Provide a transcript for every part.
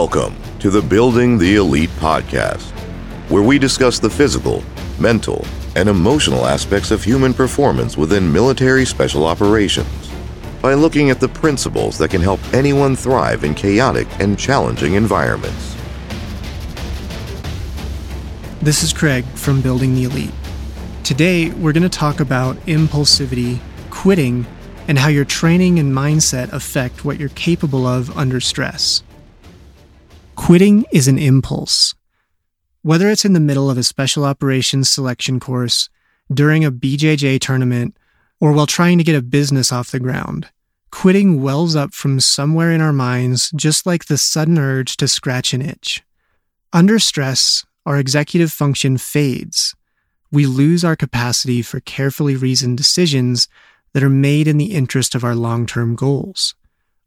Welcome to the Building the Elite podcast, where we discuss the physical, mental, and emotional aspects of human performance within military special operations by looking at the principles that can help anyone thrive in chaotic and challenging environments. This is Craig from Building the Elite. Today, we're going to talk about impulsivity, quitting, and how your training and mindset affect what you're capable of under stress. Quitting is an impulse. Whether it's in the middle of a special operations selection course, during a BJJ tournament, or while trying to get a business off the ground, quitting wells up from somewhere in our minds just like the sudden urge to scratch an itch. Under stress, our executive function fades we lose our capacity for carefully reasoned decisions that are made in the interest of our long term goals.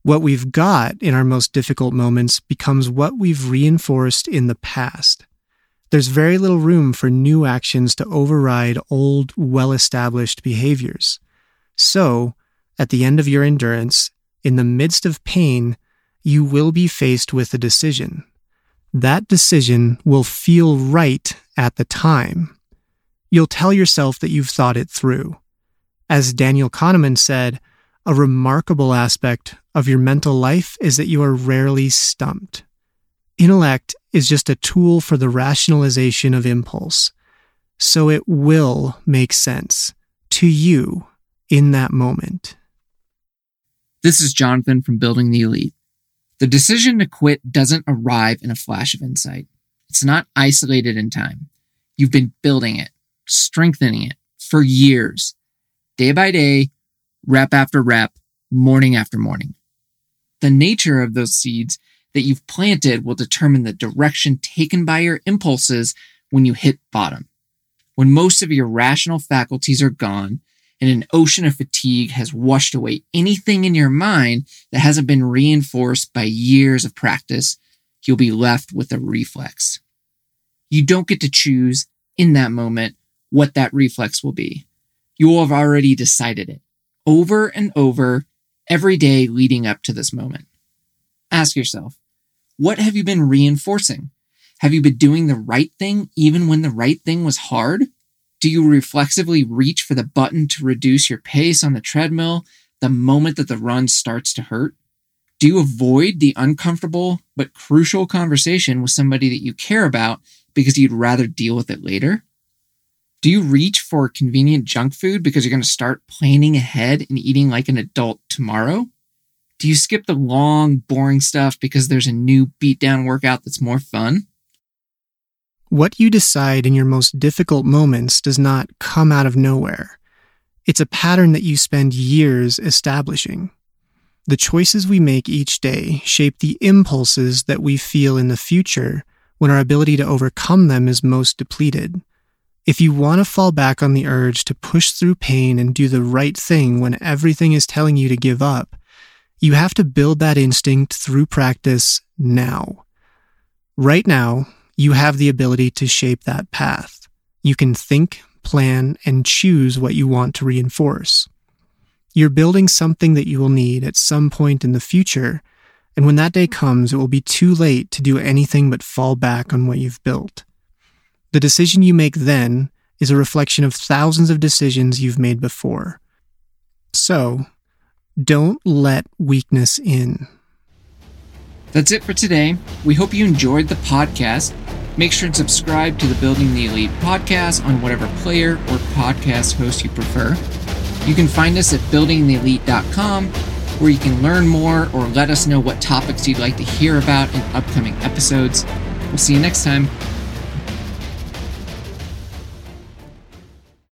What we've got in our most difficult moments becomes what we've reinforced in the past. There's very little room for new actions to override old, well established behaviors. So, at the end of your endurance, in the midst of pain, you will be faced with a decision. That decision will feel right at the time you'll tell yourself that you've thought it through. As Daniel Kahneman said, a remarkable aspect of your mental life is that you are rarely stumped. Intellect is just a tool for the rationalization of impulse, so it will make sense to you in that moment. This is Jonathan from Building the Elite. The decision to quit doesn't arrive in a flash of insight. It's not isolated in time. You've been building it strengthening it for years, day by day, rep after rep, morning after morning. The nature of those seeds that you've planted will determine the direction taken by your impulses when you hit bottom. When most of your rational faculties are gone and an ocean of fatigue has washed away anything in your mind that hasn't been reinforced by years of practice, you'll be left with a reflex. You don't get to choose in that moment what that reflex will be. You will have already decided it over and over every day leading up to this moment. Ask yourself, what have you been reinforcing? Have you been doing the right thing even when the right thing was hard? Do you reflexively reach for the button to reduce your pace on the treadmill the moment that the run starts to hurt? Do you avoid the uncomfortable but crucial conversation with somebody that you care about because you'd rather deal with it later? Do you reach for convenient junk food because you're going to start planning ahead and eating like an adult tomorrow? Do you skip the long, boring stuff because there's a new beatdown workout that's more fun? What you decide in your most difficult moments does not come out of nowhere. It's a pattern that you spend years establishing. The choices we make each day shape the impulses that we feel in the future when our ability to overcome them is most depleted. If you want to fall back on the urge to push through pain and do the right thing when everything is telling you to give up, you have to build that instinct through practice now. Right now, you have the ability to shape that path. You can think, plan, and choose what you want to reinforce. You're building something that you will need at some point in the future, and when that day comes, it will be too late to do anything but fall back on what you've built. The decision you make then is a reflection of thousands of decisions you've made before. So, don't let weakness in. That's it for today. We hope you enjoyed the podcast. Make sure and subscribe to the Building the Elite podcast on whatever player or podcast host you prefer. You can find us at buildingtheelite.com where you can learn more or let us know what topics you'd like to hear about in upcoming episodes. We'll see you next time.